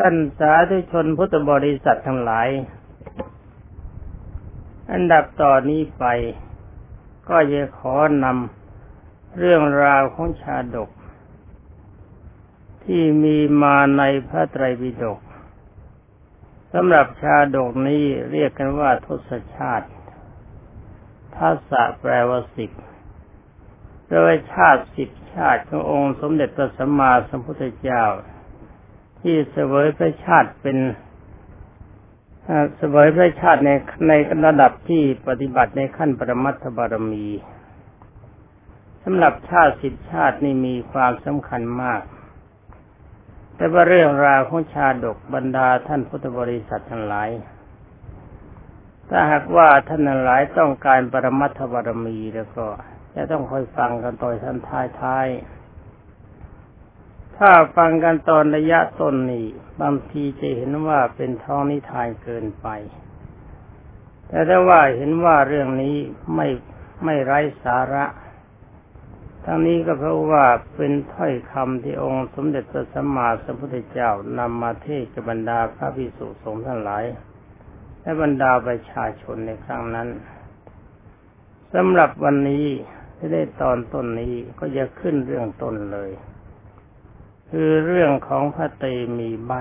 ท่านสาธุชนพุทธบริษัททั้งหลาย อันดับต่อนนี้ไป ก็จะขอนำเรื่องราวของชาดก ที่มีมาในพระไตรปิฎกสำหรับชาดกนี้เรียกกันว่าทศชาติทัศแปลว่าสิบโดยชาติสิบชาติขององค์สมเด็จพระสัมมาสัมพุทธเจ้า ที่เสวยพระชาติเป็นเสวยพระชาติในในระดับที่ปฏิบัติในขั้นปรมัตถบารมีสำหรับชาติสิบชาตินี่มีความสำคัญมาก แต่ว่าเรื่องราวของชาดกบรรดาท่านพุทธบริษัททั้งหลาย ถ้าหากว่าท่านหลายต้องการปรมัตถบารมีแล้วก็ จะต้องคอยฟังกันต่อนท่านท้ายท้าย ถ้าฟังกันตอนระยะต้นนี่บางทีจะเห็นว่าเป็นท้องนิทานเกินไป แต่ถ้าว่าเห็นว่าเรื่องนี้ไม่ไม่ไร้สาระทั้งนี้ก็เพราะว่าเป็นถ้อยคำที่องค์สมเด็จพระสัมมาสัมพุทธเจ้านำมาเทศกับบรรดาพระภิกษุสงฆ์ทั้งหลาย และบรรดาประชาชนในครั้งนั้นสำหรับวันนี้ที่ได้ตอนต้นนี้ก็จะขึ้นเรื่องต้นเลย คือเรื่องของพระเตมีใบ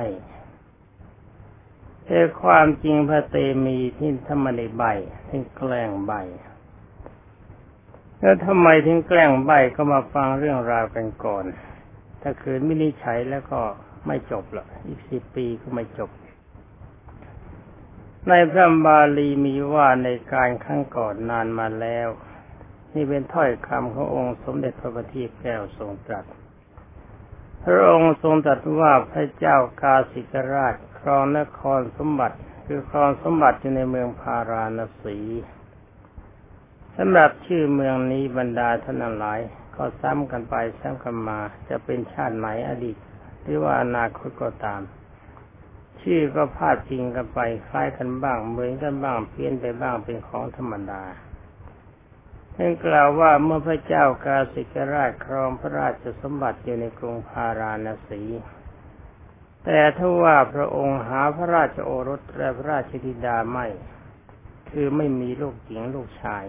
แต่ความจริงพระเตมีที่ทำไมในใบที่แกล้งใบแล้วทำไมถึงแกล้งใบก็มาฟังเรื่องราวกันก่อน ถ้าคืนไม่นิฉัยแล้วก็ไม่จบหรอกอีกสิบปีก็ไม่จบ ในพระบาลีมีว่าในการขั้งก่อนนานมาแล้ว นี่เป็นถ้อยคำขององค์สมเด็จพระบัณฑิตแก้วทรงตรัส พระองค์ทรงตรัสว่าพระเจ้ากาสิกราชครองนครสมบัติ คือครองสมบัติอยู่ในเมืองพาราณสีสำหรับชื่อเมืองนี้บรรดาท่านหลาย ก็ซ้ำกันไปซ้ำกันมาจะเป็นชาติไหนอดีต หรือว่าอนาคตก็ตาม ชื่อก็พาดพิงกันไปคล้ายกันบ้างเหมือนกันบ้างเพี้ยนไปบ้างเป็นของธรรมดา ท่านกล่าวว่าเมื่อพระเจ้ากาสิกราชครองพระราชสมบัติอยู่ในกรุงพาราณสี แต่ถ้าว่าพระองค์หาพระราชโอรสและพระราชธิดาไม่ คือไม่มีลูกหญิงลูกชาย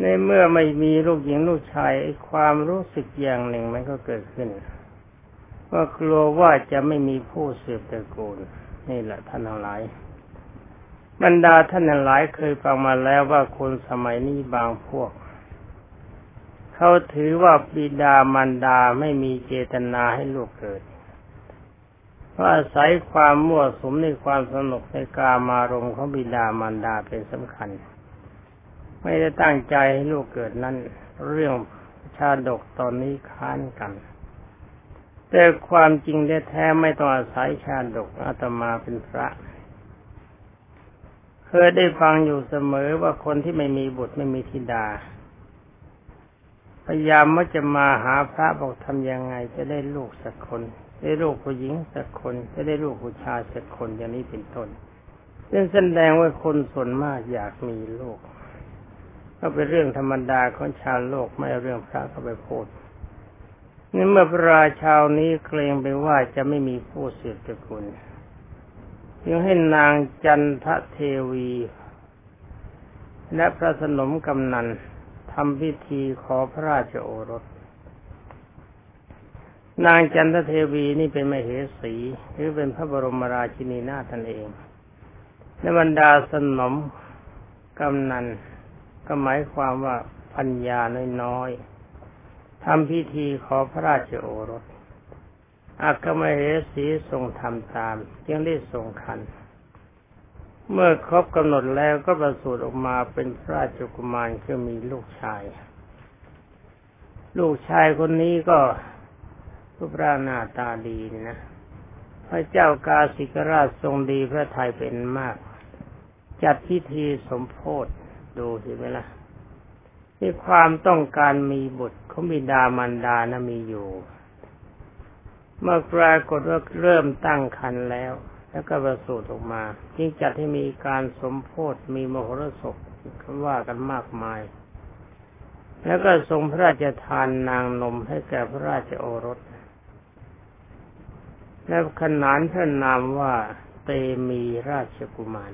ในเมื่อไม่มีลูกหญิงลูกชายความรู้สึกอย่างหนึ่งมันก็เกิดขึ้นว่ากลัวว่าจะไม่มีผู้สืบตระกูล นี่แหละท่านทั้งหลาย บรรดาท่านหลายเคยฟังมาแล้วว่าคนสมัยนี้บางพวก เขาถือว่าบิดามารดาไม่มีเจตนาให้ลูกเกิดเพราะอาศัยความมั่วสุมในความสนุกในกามารมของบิดามารดาเป็นสำคัญ ไม่ได้ตั้งใจให้ลูกเกิดนั้นเรื่องชาดกตอนนี้ค้านกัน แต่ความจริงแท้ไม่ต้องอาศัยชาดกอาตมาเป็นพระ เคยได้ฟังอยู่เสมอว่าคนที่ไม่มีบุตรไม่มีธิดา พยายามว่าจะมาหาพระบอกทำยังไงจะได้ลูกสักคน ได้ลูกผู้หญิงสักคน จะได้ลูกผู้ชายสักคนอย่างนี้เป็นต้นซึ่งแสดงว่าคนส่วนมากอยากมีลูกก็เป็นเรื่องธรรมดาของชาวโลกไม่เรื่องพระเข้าไปพูดนี่เมื่อพระราชานี้เกรงไปว่าจะไม่มีผู้สืบตระกูล จึงให้นางจันทเทวี และพระสนมกำนันทำพิธีขอพระราชโอรส นางจันทเทวีนี่เป็นมเหสีหรือเป็นพระบรมราชินีนาถนเองในบรรดาสนมกำนันก็หมายความว่าพัญญาน้อยๆทำพิธีขอพระราชโอรส อักมเหสีทรงทำตามจึงได้ทรงคัน เมื่อครบกำหนดแล้วก็ประสูติออกมาเป็นพระราชกุมารคือมีลูกชาย ลูกชายคนนี้ก็รูปร่างหน้าตาดีนะ พระเจ้ากาสิกราชทรงดีพระไทยเป็นมาก จัดพิธีสมโพธดูสิไหมล่ะที่ความต้องการมีบุตรเขาบิดามารดานะมีอยู่ เมื่อปรากฏว่าเริ่มตั้งคันแล้ว แล้วก็ประสูติออกมา จึงจัดให้มีการสมโพธมีมโหรสพคำว่ากันมากมาย แล้วก็ทรงพระราชทานนางนมให้แก่พระราชโอรส แล้วขนานพระนามว่าเตมีราชกุมาร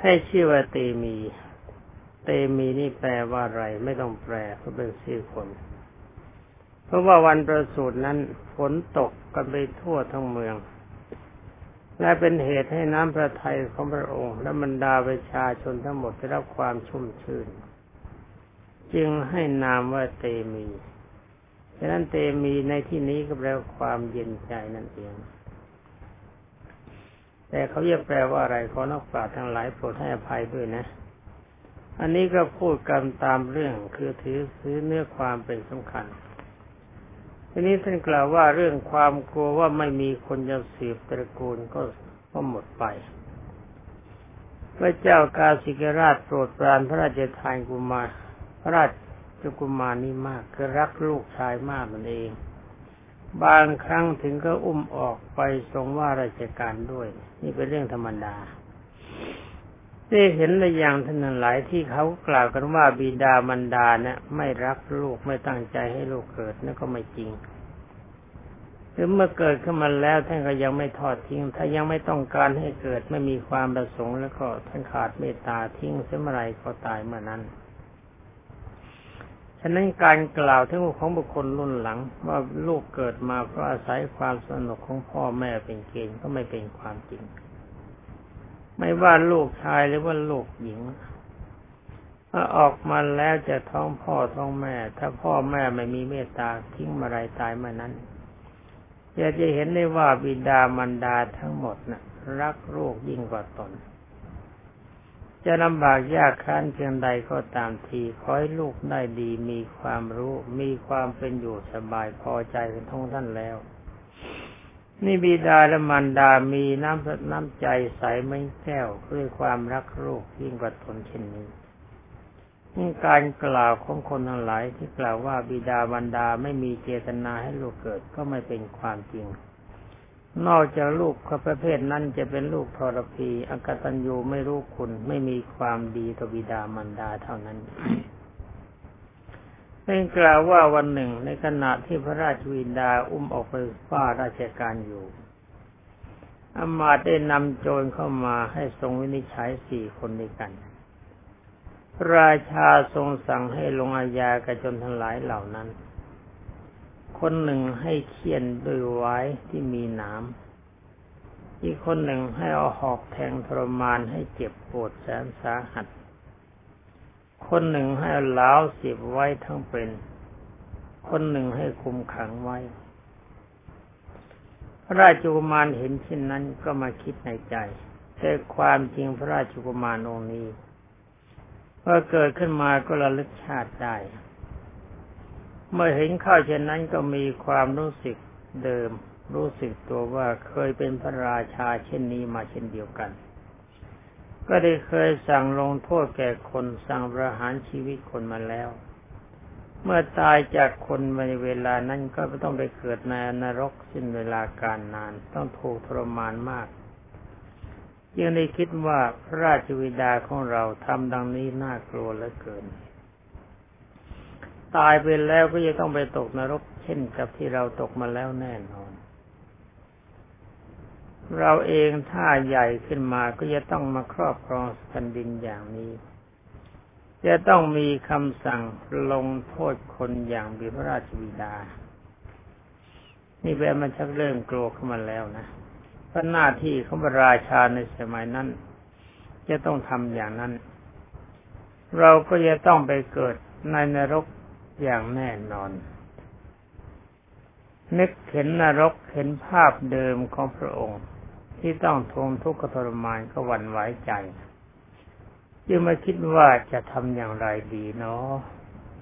ให้ชื่อว่าเตมี เตมีนี่แปลว่าอะไร ไม่ต้องแปลเพราะเป็นชื่อคน ราะว่าวันประสูตินั้นฝนตกกันไปทั่วทั้งเมือง และเป็นเหตุให้น้ำพระทัยของพระองค์ และบรรดาประชาชนทั้งหมดได้รับความชุ่มชื่น จึงให้นามว่าเตมีฉะนั้นเตมีในที่นี้ก็แปลความเย็นใจนั่นเอง แต่เขาเรียกแปลว่าอะไรขอนักปราชญ์ทั้งหลายโปรดให้อภัยด้วยนะ อันนี้ก็พูดกันตามเรื่องคือถือซื้อเนื้อความเป็นสำคัญ ทีนี้ท่านกล่าวว่าเรื่องความกลัวว่าไม่มีคนจะสืบตระกูลก็ก็หมดไป พระเจ้ากาสิกราชโปรดปรานพระราชทานกุมารพระราชกุมารนี่มากคือรักลูกชายมากมันเอง บางครั้งถึงก็อุ้มออกไปทรงว่าราชการด้วย นี่เป็นเรื่องธรรมดา ได้เห็นในอย่างท่านหลายที่เขากล่าวกันว่าบิดามันดาเนี่ยไม่รักลูกไม่ตั้งใจให้ลูกเกิดนั่นก็ไม่จริงหรือเมื่อเกิดขึ้นมาแล้วท่านก็ยังไม่ทอดทิ้ง ถ้ายังไม่ต้องการให้เกิดไม่มีความประสงค์แล้วก็ท่านขาดเมตตาทิ้งเสียเมื่อไรก็ตายเมื่อนั้นฉะนั้นการกล่าวถึงของบุคคลรุ่นหลัง ว่าลูกเกิดมาเพราะอาศัยความสนุกของพ่อแม่เป็นเกณฑ์ก็ไม่เป็นความจริง ไม่ว่าลูกชายหรือว่าลูกหญิงถ้าออกมาแล้วจะท้องพ่อท้องแม่ ถ้าพ่อแม่ไม่มีเมตตาทิ้งมาไรตายมานั้นจะจะเห็นได้ว่าบิดามารดาทั้งหมดนะ่ะ รักลูกยิ่งกว่าตน จะลำบากยากค้นเพียงใดก็ตามทีขอให้ลูกได้ดีมีความรู้ มีความเป็นอยู่สบายพอใจกันทั้งท่านแล้ว นี่บิดาและมารดามีน้ำน้ำใจใสไม่แก้วด้วยความรักลูกยิ่งกว่าตนเช่นนี้นี่การกล่าวของคนทั้งหลายที่กล่าวว่าบิดามารดาไม่มีเจตนาให้ลูกเกิดก็ไม่เป็นความจริง นอกจากลูกประเภทนั้นจะเป็นลูกทรพีอกตัญญูไม่รู้คุณไม่มีความดีต่อบิดามารดาเท่านั้น เป็นกล่าวว่าวันหนึ่งในขณะที่พระราชวินดาอุ้มออกไปฝ้าราชการอยู่อามาตได้นำโจรเข้ามาให้ทรงวินิจฉัยสี่คนด้วยกัน ราชาทรงสั่งให้ลงอาญากระจนทั้งหลายเหล่านั้น คนหนึ่งให้เคี่ยนด้วยไว้ที่มีหนามอีกคนหนึ่งให้เอาหอกแทงทรมานให้เจ็บปวดแสนสาหัส คนหนึ่งให้เล้าสิบไว้ทั้งเป็น คนหนึ่งให้คุมขังไว้ พระราชกุมารเห็นเช่นนั้นก็มาคิดในใจแต่ความจริงพระราชกุมารองค์นี้เมื่อเกิดขึ้นมาก็ระลึกชาติได้ เมื่อเห็นข้าเช่นนั้นก็มีความรู้สึกเดิม รู้สึกตัวว่าเคยเป็นพระราชาเช่นนี้มาเช่นเดียวกัน ก็ได้เคยสั่งลงโทษแก่คนสั่งประหารชีวิตคนมาแล้ว เมื่อตายจากคนในเวลานั้นก็ต้องไปเกิดในนรกสิ้นเวลาการนาน ต้องถูกทรมานมากยังได้คิดว่าพระราชวิดาของเราทำดังนี้น่ากลัวเหลือเกิน ตายไปแล้วก็จะต้องไปตกนรกเช่นกับที่เราตกมาแล้วแน่นอน เราเองถ้าใหญ่ขึ้นมาก็จะต้องมาครอบครองแผ่นดินอย่างนี้ จะต้องมีคำสั่งลงโทษคนอย่างบิพระราชบิดา นี่แปลมันชักเริ่มกลัวเข้ามาแล้วนะเพราะหน้าที่ของพระราชาในสมัยนั้น จะต้องทำอย่างนั้น เราก็จะต้องไปเกิดในนรกอย่างแน่นอนนึกเห็นนรกเห็นภาพเดิมของพระองค์ ที่ต้องทนทุกข์ทรมานก็หวั่นไหวใจจึงมาคิดว่าจะทำอย่างไรดีเนาะ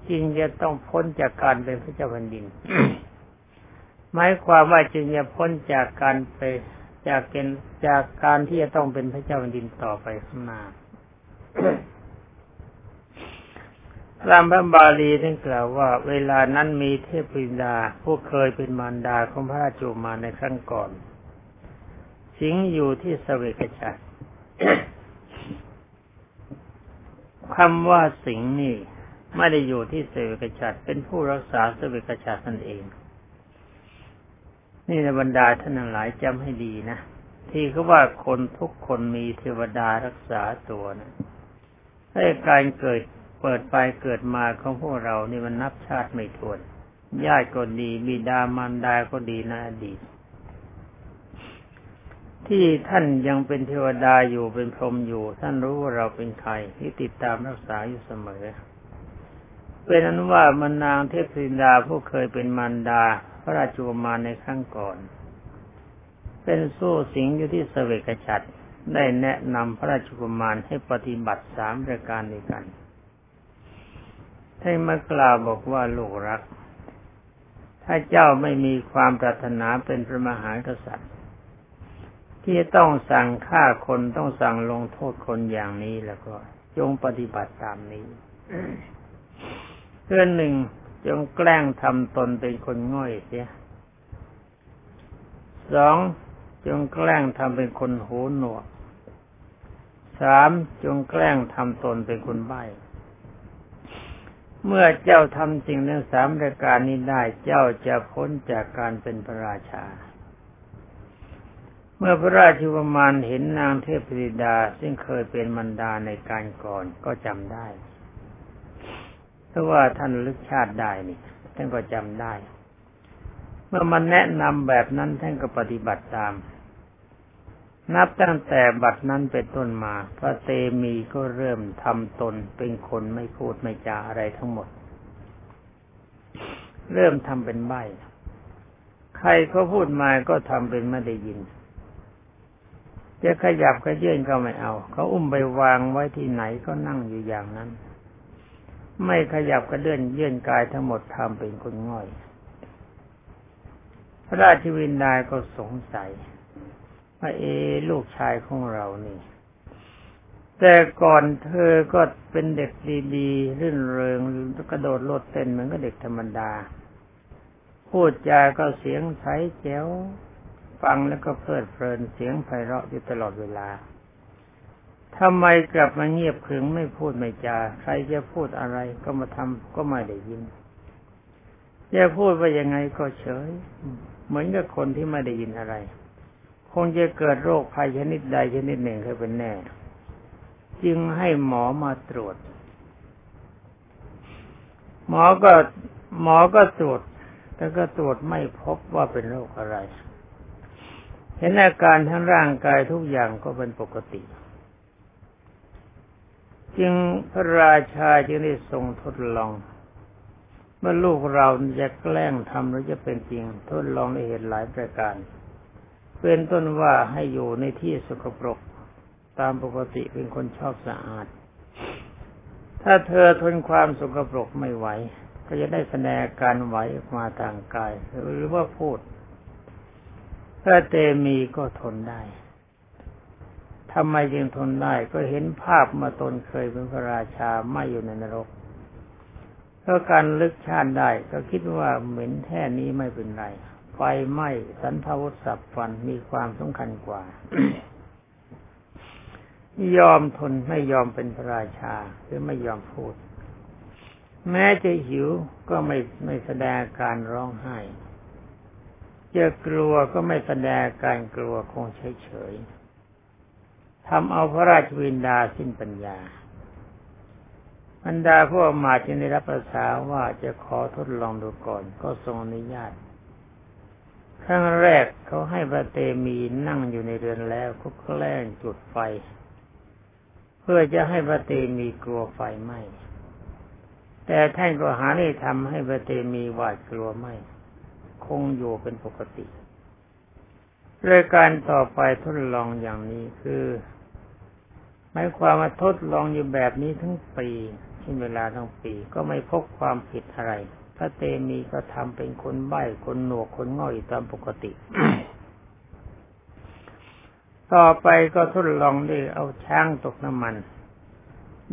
จริงจะต้องพ้นจากการเป็นพระเจ้าแผ่นดินหมายความว่าจึงจะพ้นจากการไปจากเกณฑ์จากการที่จะต้องเป็นพระเจ้าแผ่นดินต่อไปข้างหน้าตามพระบาลีท่านกล่าวว่า เวลานั้นมีเทพปิดาผู้เคยเป็นมารดาของพระราชโอมาในครั้งก่อน สิงอยู่ที่สเวกชัดคำว่าสิงนี่ไม่ได้อยู่ที่สเวกชัดเป็นผู้รักษาสเวกชัดนั่นเอง นี่ในบรรดาท่านหลายจำให้ดีนะ ที่เขาว่าคนทุกคนมีเทวดารักษาตัวนะให้การเกิดเปิดไปเกิดมาของพวกเรานี่มันนับชาติไม่ถ้วน ญาติก็ดีบิดามารดาก็ดีในอดีต ที่ท่านยังเป็นเทวดาอยู่เป็นพรหมอยู่ ท่านรู้ว่าเราเป็นใครที่ติดตามรักษาอยู่เสมอ เป็นนั้นว่ามนางเทพธินดาผู้เคยเป็นมารดา พระราชุมาในครั้งก่อน เป็นสู้สิงอยู่ที่เสวกฉัตรได้แนะนำพระราชกุมารให้ปฏิบัติสามประการด้วยกันให้มากล่าวบอกว่าลูกรัก ถ้าเจ้าไม่มีความปรารถนาเป็นพระมหากษัตริย์ ที่ต้องสั่งฆ่าคนต้องสั่งลงโทษคนอย่างนี้แล้วก็ จงปฏิบัติตามนี้เพื่อนหนึ่งจงแกล้งทำตนเป็นคนง่อยเสียสองจงแกล้งทำเป็นคนหูหนวกสามจงแกล้งทำตนเป็นคนใบ้เมื่อเจ้าทำสิ่งทั้งสามรายการนี้ได้ เจ้าจะพ้นจากการเป็นพระราชา มื่อพระราชุมานเห็นนางเทพธิดาซึ่งเคยเป็นมันดาในการก่อนก็จำได้เพราะว่าท่านลึกชาติได้นี่ท่านก็จำได้ เมื่อมันแนะนำแบบนั้นท่านก็ปฏิบัติตาม นับตั้งแต่บัดนั้นเป็นต้นมา พระเตมีก็เริ่มทำตนเป็นคนไม่พูดไม่จาอะไรทั้งหมด เริ่มทำเป็นใบใครเขาพูดมาก็ทำเป็นไม่ได้ยิน จะขยับก็ยื่นก็ไม่เอา เขาอุ้มไปวางไว้ที่ไหนก็นั่งอยู่อย่างนั้น ไม่ขยับก็เลื่อนยื่นกายทั้งหมดทำเป็นคนง่อย พระราชวินดาก็สงสัยว่าเอลูกชายของเรานี่ แต่ก่อนเธอก็เป็นเด็กดีๆรื่นเริงกระโดดโลดเต้นเหมือนกับเด็กธรรมดา พูดจาก็เสียงใสแจ๋ว ฟังแล้วก็เพลิดเพลินเสียงไพเราะอยู่ตลอดเวลาทำไมกลับมาเงียบขึงไม่พูดไม่จา ใครจะพูดอะไรก็มาทำก็ไม่ได้ยินจะพูดว่ายังไงก็เฉย เหมือนกับคนที่ไม่ได้ยินอะไร คงจะเกิดโรคภัยชนิดใดชนิดหนึ่งขึ้นเป็นแน่ จึงให้หมอมาตรวจ หมอก็หมอก็ตรวจแต่ก็ตรวจไม่พบว่าเป็นโรคอะไร เห็นอาการทั้งร่างกายทุกอย่างก็เป็นปกติ จึงพระราชาจึงได้ทรงทดลองเมื่อลูกเราจะแกล้งทำหรือจะเป็นจริง ทดลองในเหตุหลายประการ เป็นต้นว่าให้อยู่ในที่สกปรกตามปกติเป็นคนชอบสะอาด ถ้าเธอทนความสกปรกไม่ไหว ก็จะได้แสดงการไหวออกมาทางกาย หรือว่าพูด พระเตมีก็ทนได้ทำไมจึงทนได้ก็เห็นภาพมาตนเคยเป็นพระราชาไม่อยู่ในนรกเพราะการลึกชาติได้ก็คิดว่าเหม็นแท่นี้ไม่เป็นไร ไฟไหม้สันทวุฒสับฟันมีความสำคัญกว่า ยอมทนไม่ยอมเป็นพระราชาหรือไม่ยอมพูด แม้จะหิวก็ไม่ไม่แสดงการร้องไห้ จะกลัวก็ไม่แสดงการกลัวคงเฉยๆทำเอาพระราชวินดาสิ้นปัญญาบรรดาพวกมาจึงได้รับประสาว่าจะขอทดลองดูก่อนก็ทรงอนุญาตครั้งแรกเขาให้พระเตมีนั่งอยู่ในเรือนแล้วก็แกล้งจุดไฟ เพื่อจะให้พระเตมีกลัวไฟไหมแต่ท่านก็หาได้ทำให้พระเตมีหวาดกลัวไหม้ คงอยู่เป็นปกติรายการต่อไปทดลองอย่างนี้คือหมายความว่าทดลองอยู่แบบนี้ทั้งปีที่เวลาทั้งปีก็ไม่พบความผิดอะไร พระเตมีก็ทำเป็นคนใบ้คนหนวกคนง่อยตามปกติ ต่อไปก็ทดลองด้วยเอาช้างตกน้ำมัน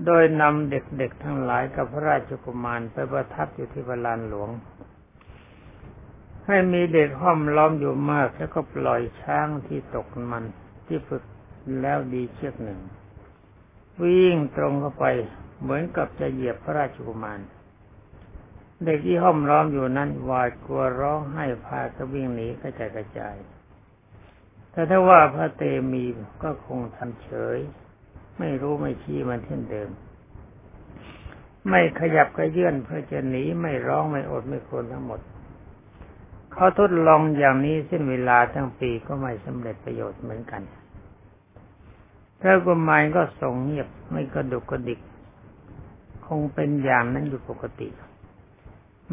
โดยนำเด็กๆทั้งหลายกับพระราชกุมารไปประทับอยู่ที่บาลานหลวง ให้มีเด็กห้อมล้อมอยู่มาก แล้วก็ปล่อยช้างที่ตกมันที่ฝึกแล้วดีเชือกหนึ่ง วิ่งตรงเข้าไปเหมือนกับจะเหยียบพระราชกุมารเด็กที่ห้อมร้อมอยู่นั้นหวาดกลัวร้องไห้พาก็วิ่งหนีกระจายกระจาย แต่ถ้าว่าพระเตมีก็คงทำเฉย ไม่รู้ไม่ชี้มันเช่นเดิม ไม่ขยับกระเยื่อนเพื่อจะหนีไม่ร้องไม่อดไม่ควรทั้งหมด เขาทดลองอย่างนี้เส้นเวลาทั้งปีก็ไม่สำเร็จประโยชน์เหมือนกันพระกุมารก็ส่งเงียบไม่กระดุกกระดิก คงเป็นอย่างนั้นอยู่ปกติ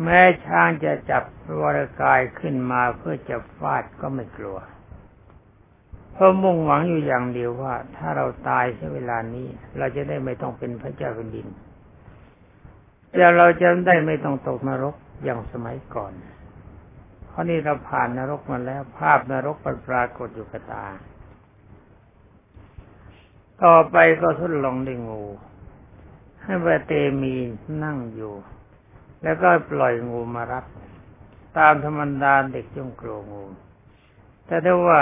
แม้ช้างจะจับวรกายขึ้นมาเพื่อจะฟาดก็ไม่กลัวเพราะมุ่งหวังอยู่อย่างเดียวว่า ถ้าเราตายใช้เวลานี้ เราจะได้ไม่ต้องเป็นพระเจ้าแผ่นดินจะเราจะได้ไม่ต้องตกนรกอย่างสมัยก่อน ราะนี่เราผ่านนรกมาแล้ว ภาพนรกปรากฏอยู่กับตา ต่อไปก็ทดลองด้วยงู ให้พระเตมีนั่งอยู่ แล้วก็ปล่อยงูมารับ ตามธรรมดาเด็กย่อมกลัวงู แต่ถ้าว่า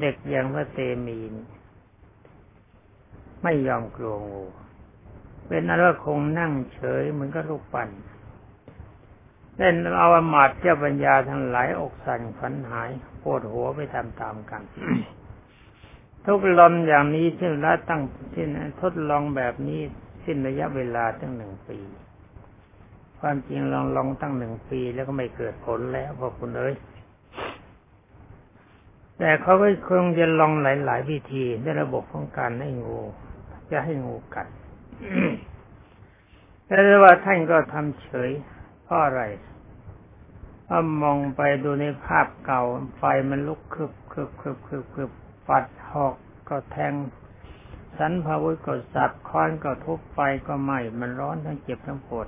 เด็กอย่างพระเตมีไม่ยอมกลัวงู เป็นนั้นว่าคงนั่งเฉยเหมือนกับลูกปั่น เล่นเอาอมาตเจ้าปัญญาทั้งหลายอกสั่นฝันหายปวดหัวไปตามๆกัน ทุกลมอย่างนี้สิ้นละตั้งสิ้นทดลองแบบนี้สิ้นระยะเวลาตั้งหนึ่งปี ความจริงลองลองตั้งหนึ่งปีแล้วก็ไม่เกิดผลแล้วพอคุณเอ้ยแต่เขาก็คงจะลองหลายๆวิธีในระบบของการให้งูจะให้งูกัดแต่ว่าท่านก็ทำเฉย เพราะอะไรพอมองไปดูในภาพเก่า ไฟมันลุกคึบคึบคึบคึบคึบปัดหอกก็แทง สันพาวุธก็สับค้อนก็ทุบไฟก็ไหม้มันร้อนทั้งเจ็บทั้งปวด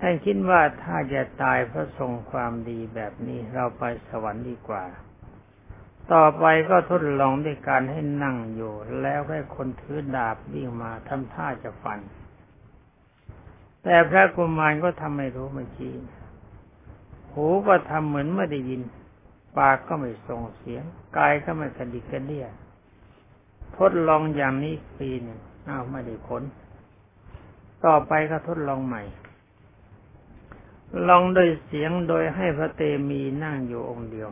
ท่านคิดว่าถ้าจะตายเพราะทรงความดีแบบนี้เราไปสวรรค์ดีกว่า ต่อไปก็ทดลองด้วยการให้นั่งอยู่ แล้วให้คนถือดาบวิ่งมาทำท่าจะฟัน แต่พระกุมารก็ทำไม่รู้เมื่อกี้หูก็ทำเหมือนไม่ได้ยิน ปากก็ไม่ส่งเสียง กายก็ไม่กระดิกกระเดี่ยทดลองอย่างนี้ปีหนึ่งอ้าวไม่ได้ผล ต่อไปก็ทดลองใหม่ ลองโดยเสียงโดยให้พระเตมีนั่งอยู่องค์เดียว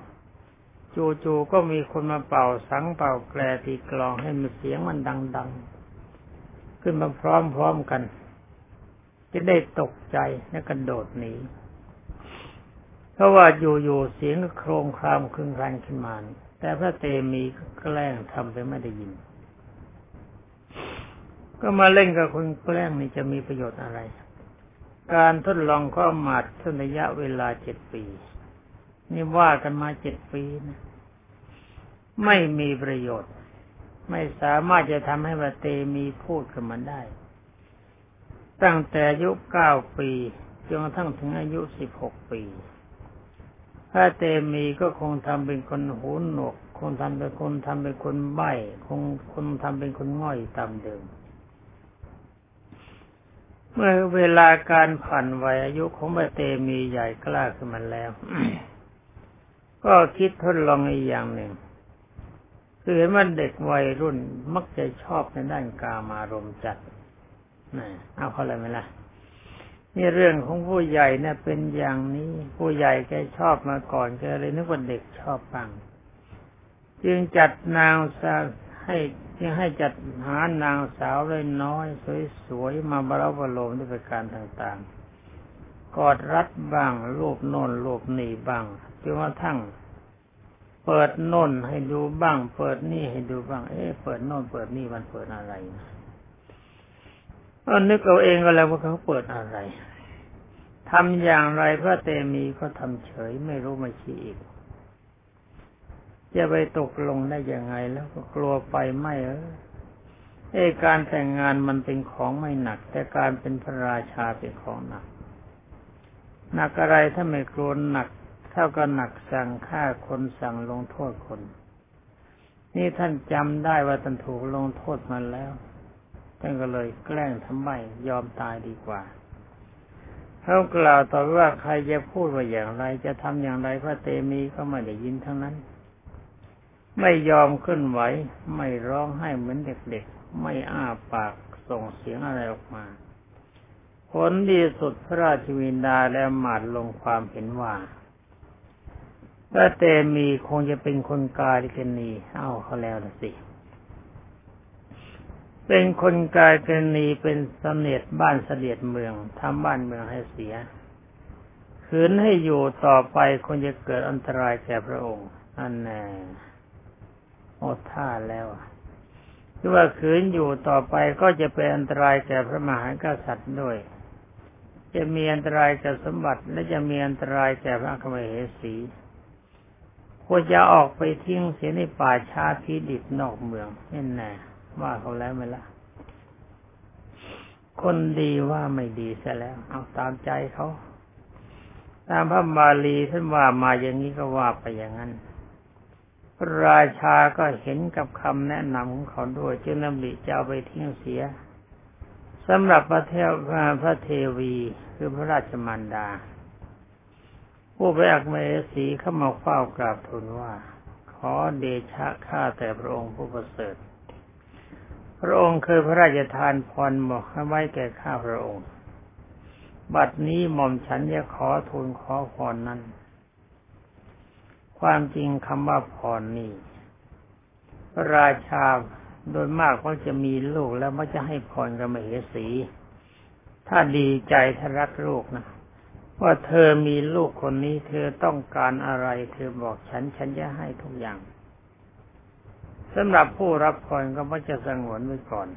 จู่ๆก็มีคนมาเป่าสังเป่าแกลตีกลองให้มันเสียงมันดัง ๆ ขึ้นมาพร้อมๆกัน จะได้ตกใจและกระโดดหนีเพราะว่าอยู่ๆเสียงโครงครามครึ่งรันขึ้นมาแต่พระเตมีแกล้งทำไปไม่ได้ยิน ก็มาเล่นกับคนแกล้งนี่จะมีประโยชน์อะไร การทดลองข้อมาดทนระยะเวลาเจ็ดปี นี่ว่ากันมาเจ็ดปีนะไม่มีประโยชน์ ไม่สามารถจะทำให้พระเตมีพูดขึ้นมาได้ ตั้งแต่อายุเก้าปีจนกระทั่งถึงอายุสิบหกปีถ้าเตมีก็คงทำเป็นคนหูหนวก คงทำเป็นคนทำเป็นคนใบ้คงคนทำเป็นคนง่อยตามเดิม เมื่อเวลาการผ่านวัยอายุของพระเตมีใหญ่กล้าขึ้นมาแล้ว ก็คิดทดลองอีกอย่างหนึ่งคือเห็นว่าเด็กวัยรุ่นมักจะชอบในด้านกามารมจัด เอาเขาอะไรไหมล่ะนี่เรื่องของผู้ใหญ่เนี่ยเป็นอย่างนี้ ผู้ใหญ่แกชอบมาก่อนแกเลยนึกว่าเด็กชอบฟัง จึงจัดนางสาวให้จึงให้จัดหานางสาวเลยน้อยสวยๆมาบราวโลมด้วยประการต่างๆ กอดรัดบ้างรูปโน่นรูปนี่บ้างจนกระทั่งเปิดโน่นให้ดูบ้าง เปิดนี่ให้ดูบ้าง เอ๊ะเปิดโน่นเปิดนี่มันเปิดอะไรนะ ก็นึกเอาเองก็แล้วว่าเขาเปิดอะไรทำอย่างไรพระเตมีก็ทำเฉยไม่รู้ไม่ชี้อีก จะไปตกลงได้ยังไงแล้วก็กลัวไฟไหม้เออเอการแต่งงานมันเป็นของไม่หนัก แต่การเป็นพระราชาเป็นของหนัก หนักอะไรถ้าไม่กลัวหนัก เท่ากับหนักสั่งฆ่าคนสั่งลงโทษคน นี่ท่านจำได้ว่าท่านถูกลงโทษมาแล้ว ท่านก็เลยแกล้งทำไมยอมตายดีกว่าเขากล่าวต่อว่าใครจะพูดว่าอย่างไร จะทำอย่างไรพระเตมีก็ไม่ได้ยินทั้งนั้น ไม่ยอมขึ้นไหว ไม่ร้องไห้เหมือนเด็กๆ ไม่อ้าปากส่งเสียงอะไรออกมา ผลดีสุดพระราชวินดาและหมาดลงความเห็นว่าพระเตมีคงจะเป็นคนกาลิกนี เอ้าเขาแล้วละสิ เป็นคนกาลิกนีเป็นสเนียดบ้านเสด็จเมืองทำบ้านเมืองให้เสียขืนให้อยู่ต่อไปคงจะเกิดอันตรายแก่พระองค์ อันแน่หมดท่าแล้วคือว่าขืนอยู่ต่อไปก็จะเป็นอันตรายแก่พระมหากษัตริย์ด้วย จะมีอันตรายแก่สมบัติ และจะมีอันตรายแก่พระคมเหสีควรจะออกไปทิ้งเสียในป่าชาพิดิบนอกเมืองนี่แน่ ว่าเขาแล้วไหมละ่ะ คนดีว่าไม่ดีซะแล้ว เอาตามใจเขาตามพระบาลีท่านว่ามาอย่างนี้ก็ว่าไปอย่างนั้นพระราชาก็เห็นกับคำแนะนำของเขาด้วยจึงนำบิจะเอาไปทิ้งเสียสำหรับพระเทวพระเทวีคือพระราชมารดา ผู้ไปอักเมสีเข้ามาเฝ้ากราบทูลว่า ขอเดชะข้าแต่พระองค์ผู้ประเสริฐ พระองค์เคยพระราชทานพรบอกให้ไว้แก่ข้าพระองค์ บัดนี้หม่อมฉันจะขอทูลขอพรนั้น ความจริงคำว่าพรนี่พระราชาโดยมากเขาจะมีลูกแล้วมักจะให้พรกับมเหสี ถ้าดีใจถ้ารักลูกนะว่าเธอมีลูกคนนี้เธอต้องการอะไร เธอบอกฉัน ฉันจะให้ทุกอย่าง สำหรับผู้รับพรก็มักจะสงวนไว้ก่อน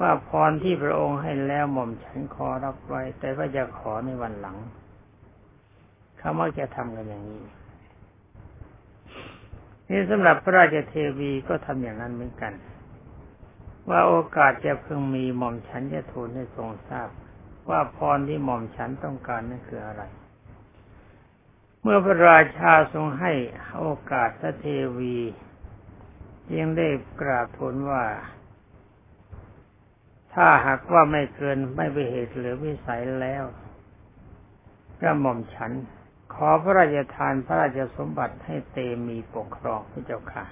ว่าพรที่พระองค์ให้แล้วหม่อมฉันขอรับไว้ แต่ว่าจะขอในวันหลังเขามักจะทำกันอย่างนี้นี่สำหรับพระราชเทวีก็ทำอย่างนั้นเหมือนกัน ว่าโอกาสจะเพิ่งมีหม่อมฉันจะทูลให้ทรงทราบ ว่าพรที่หม่อมฉันต้องการนั่นคืออะไร เมื่อพระราชาทรงให้โอกาสพระเทวี ยังได้กราบทูลว่า ถ้าหากว่าไม่เกินไม่ไปเหตุหรือวิสัยแล้วก็หม่อมฉัน ขอพระราชทานพระราชสมบัติให้เตมีปกครองพระเจ้าค่ะ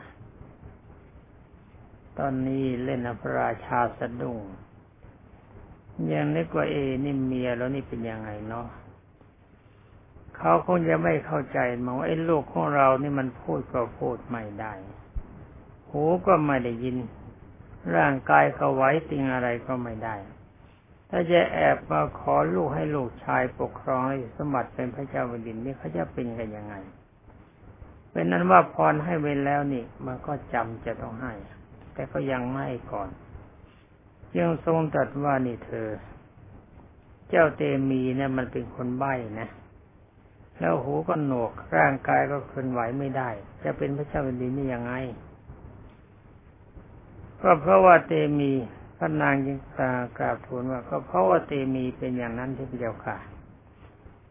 ตอนนี้เล่นพระราชาสะดุ้งยังนึกว่าเอ นี่เมียแล้วนี่เป็นยังไงเนาะเขาคงจะไม่เข้าใจมองไอ้ลูกของเรานี่มันพูดก็พูดไม่ได้ หูก็ไม่ได้ยิน ร่างกายเขาไว้ติงอะไรก็ไม่ได้ ถ้าจะแอบมาขอลูกให้ลูกชายปกครองให้สมบัติเป็นพระเจ้าแผ่นดินนี่เขาจะเป็นกันยังไง เป็นนั้นว่าพรให้ไว้แล้วนี่มันก็จำจะต้องให้ แต่ก็ยังไม่ก่อนยังทรงตรัสว่านี่เธอ เจ้าเตมีเนี่ยมันเป็นคนใบ้นะแล้วหูก็หนวกร่างกายก็เคลื่อนไหวไม่ได้ จะเป็นพระเจ้าแผ่นดินนี่ยังไง ก็เพราะว่าเตมีพระนางยังตากราบทูลว่า ก็เพราะว่าเตมีเป็นอย่างนั้นที่พระเจ้าค่ะ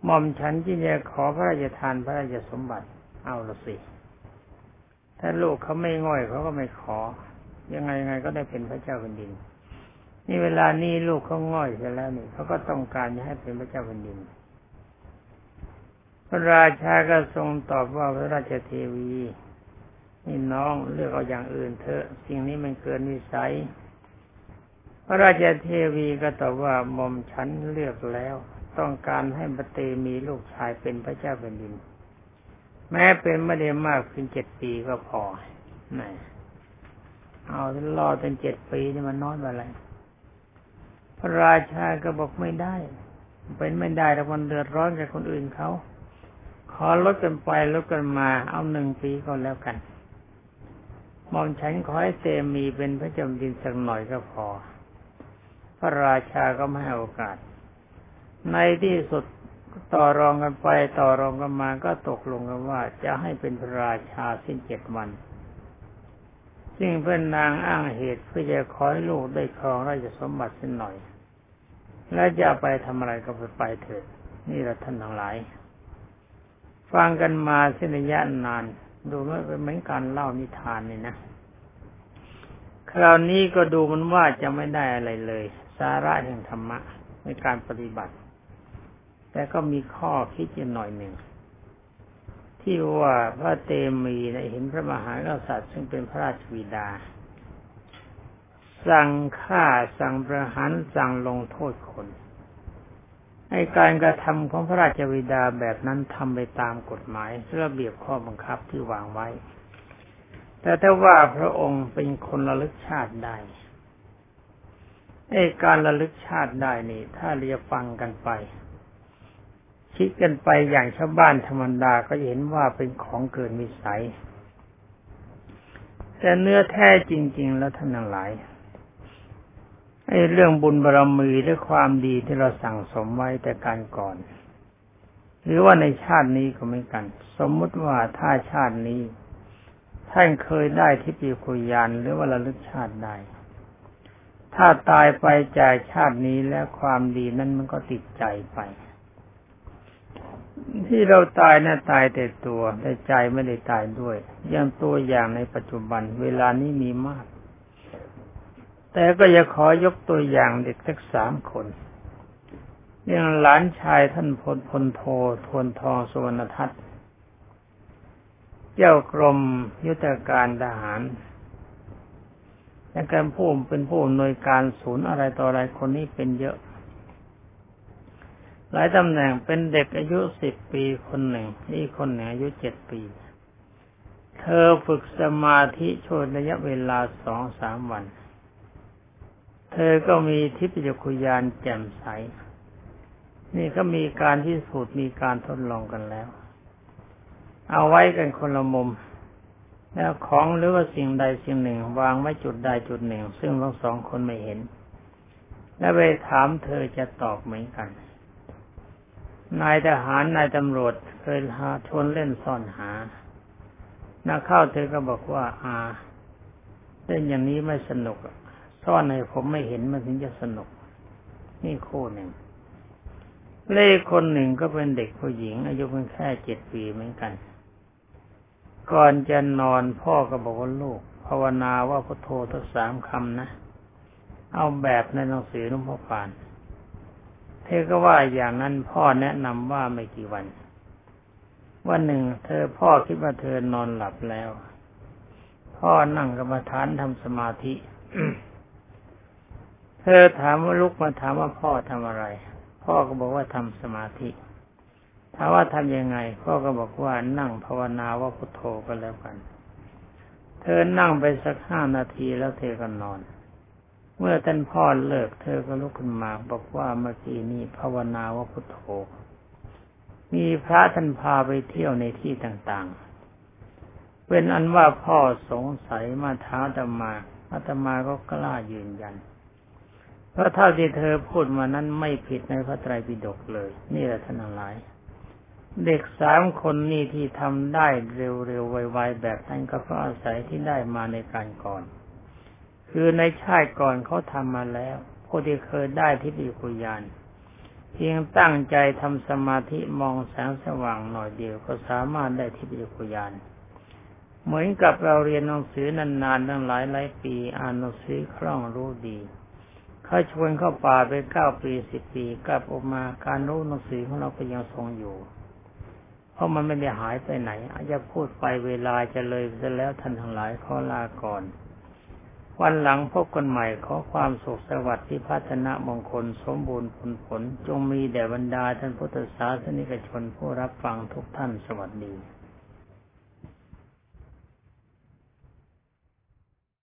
หม่อมฉันที่จะขอพระราชทานพระราชสมบัติเอาละสิ ถ้าลูกเขาไม่ง่อยเขาก็ไม่ขอ ยังไงยังไงก็ได้เป็นพระเจ้าแผ่นดิน นี่เวลานี้ลูกเขาง่อยเสียแล้วนี่เขาก็ต้องการจะให้เป็นพระเจ้าแผ่นดิน พระราชาก็ทรงตอบว่าพระราชเทวี นี่น้องเลือกเอาอย่างอื่นเถอะ สิ่งนี้มันเกินวิสัย พระราชเทวีก็ตอบว่าหม่อมฉันเลือกแล้ว ต้องการให้บเตมีลูกชายเป็นพระเจ้าแผ่นดิน แม้เป็นไม่ได้มากเพียงเจ็ดปีก็พอไหนเอารอเป็นเจ็ดปีนี่มันน้อยไปอะไร พระราชาก็บอกไม่ได้ เป็นไม่ได้แต่คนเดือดร้อนกับคนอื่นเขาขอลดกันไปลดกันมา เอาหนึ่งปีก็แล้วกัน มองฉันขอให้เตมีเป็นพระจ้าดินสักหน่อยก็พอ พระราชาก็ไม่ให้โอกาส ในที่สุดต่อรองกันไปต่อรองกันมาก็ตกลงกันว่าจะให้เป็นพระราชาสิ้นเจ็ดวัน ซึ่งเพื่อนนางอ้างเหตุเพื่อจะขอให้ลูกได้ครองราชสมบัติสิ้นหน่อย แล้วจะไปทำอะไรก็ไปไปเถิดนี่เราท่านทั้งหลาย ฟังกันมาเส้นระยะนาน ดูว่าเป็นเหมือนการเล่านิทานนี่นะ คราวนี้ก็ดูมันว่าจะไม่ได้อะไรเลย สาระแห่งธรรมะในการปฏิบัติ แต่ก็มีข้อคิดอยู่หน่อยหนึ่ง ที่ว่าพระเตมีเห็นพระมหากษัตริย์ซึ่งเป็นพระราชวิดา สั่งฆ่าสั่งประหารสั่งลงโทษคน ให้การกระทำของพระราชวิดาแบบนั้นทำไปตามกฎหมายระเบียบข้อบังคับที่วางไว้ แต่ถ้าว่าพระองค์เป็นคนระลึกชาติได้ไอการระลึกชาติได้นี่ ถ้าเรียฟังกันไป คิดกันไปอย่างชาวบ้านธรรมดาก็เห็นว่าเป็นของเกินวิสัย แต่เนื้อแท้จริง ๆ แล้วท่านทั้งหลาย ไอ้เรื่องบุญบารรมีและความดีที่เราสั่งสมไว้แต่การก่อน หรือว่าในชาตินี้ก็ไม่กัน สมมุติว่าถ้าชาตินี้ ท่านเคยได้ทิพยคุยานหรือว่าระลึกชาติได้ ถ้าตายไปจากชาตินี้แล้วความดีนั้นมันก็ติดใจไป ที่เราตายนะ่ะตายแต่ตัวแต่ใจไม่ได้ตายด้วย อย่างตัวอย่างในปัจจุบัน เวลานี้มีมาก แต่ก็จะขอยกตัวอย่างเด็กสักสามคนเรื่องหลานชายท่านพลพลโททวนทองสุวรรณทัตเจ้ากรมยุทธการทหารและการผู้เป็นผู้อำนวยการศูนย์อะไรต่ออะไรคนนี้เป็นเยอะ หลายตำแหน่งเป็นเด็กอายุสิบปีคนหนึ่งนี่คนหนึ่งอายุเจ็ดปี เธอฝึกสมาธิช่วระยะเวลาสองสามวัน เธอก็มีทิพยคุยานแจ่มใส นี่ก็มีการที่สูตรมีการทดลองกันแล้ว เอาไว้กันคนละมุม แล้วของหรือว่าสิ่งใดสิ่งหนึ่ง วางไว้จุดใดจุดหนึ่ง ซึ่งทั้งสองคนไม่เห็น และไปถามเธอจะตอบเหมือนกัน นายทหารนายตำรวจเคยหาชวนเล่นซ่อนหานักเข้าเธอก็บอกว่า อาเล่นอย่างนี้ไม่สนุก ซ่อนให้ผมไม่เห็นมันถึงจะสนุก นี่คู่หนึ่งเล่คนหนึ่งก็เป็นเด็กผู้หญิง อายุเพียงแค่เจ็ดปีเหมือนกัน ก่อนจะนอนพ่อก็บอกว่าลูกภาวนาว่าพุทโธทั้งสามคำนะ เอาแบบในหนังสือนุ่มพ่อปาน เธอก็ว่าอย่างนั้นพ่อแนะนำว่าไม่กี่วัน วันหนึ่ง เธอพ่อคิดว่าเธอนอนหลับแล้ว พ่อนั่งกรรมฐานทำสมาธิ เธอถามว่าลุกมาถามว่าพ่อทำอะไร พ่อก็บอกว่าทำสมาธิถามว่าทำยังไง พ่อก็บอกว่านั่งภาวนาว่าพุทโธก็แล้วกัน เธอนั่งไปสักห้านาทีแล้วเธอก็นอน เมื่อท่านพ่อเลิก เธอก็ลุกขึ้นมา บอกว่าเมื่อกี้นี้ภาวนาว่าพุทโธ มีพระท่านพาไปเที่ยวในที่ต่างๆ เป็นอันว่าพ่อสงสัยมาท้าตมาอาตมาก็กล้ายืนยัน เพราะเท่าที่เธอพูดมานั้นไม่ผิดในพระไตรปิฎกเลย นี่แหละท่านหลาย เด็กสามคนนี้ที่ทำได้เร็วๆไวๆแบบนั้นก็เพราะอาศัยที่ได้มาในการก่อน คือในชาติก่อนเขาทำมาแล้วผู้ที่เคยได้ทิฏฐิคุยานเพียงตั้งใจทำสมาธิมองแสงสว่างหน่อยเดียวก็สามารถได้ทิฏฐิคุยานเหมือนกับเราเรียนหนังสือนานๆตั้งหลายหลายปีอ่านหนังสือคล่องรู้ดี เขาชวนเข้าป่าไปเก้าปีสิบปีกลับออกมาการรู้หนังสือของเราก็ยังทรงอยู่ เพราะมันไม่ได้หายไปไหน อาจจะพูดไปเวลาจะเลยไปแล้วท่านทั้งหลายขอลาก่อน วันหลังพบกันใหม่ขอความสุขสวัสดิ์ที่พัฒนามงคลสมบูรณ์ผลผล จงมีแด่บรรดาท่านพุทธศาสนิกชนผู้รับฟังทุกท่านสวัสดี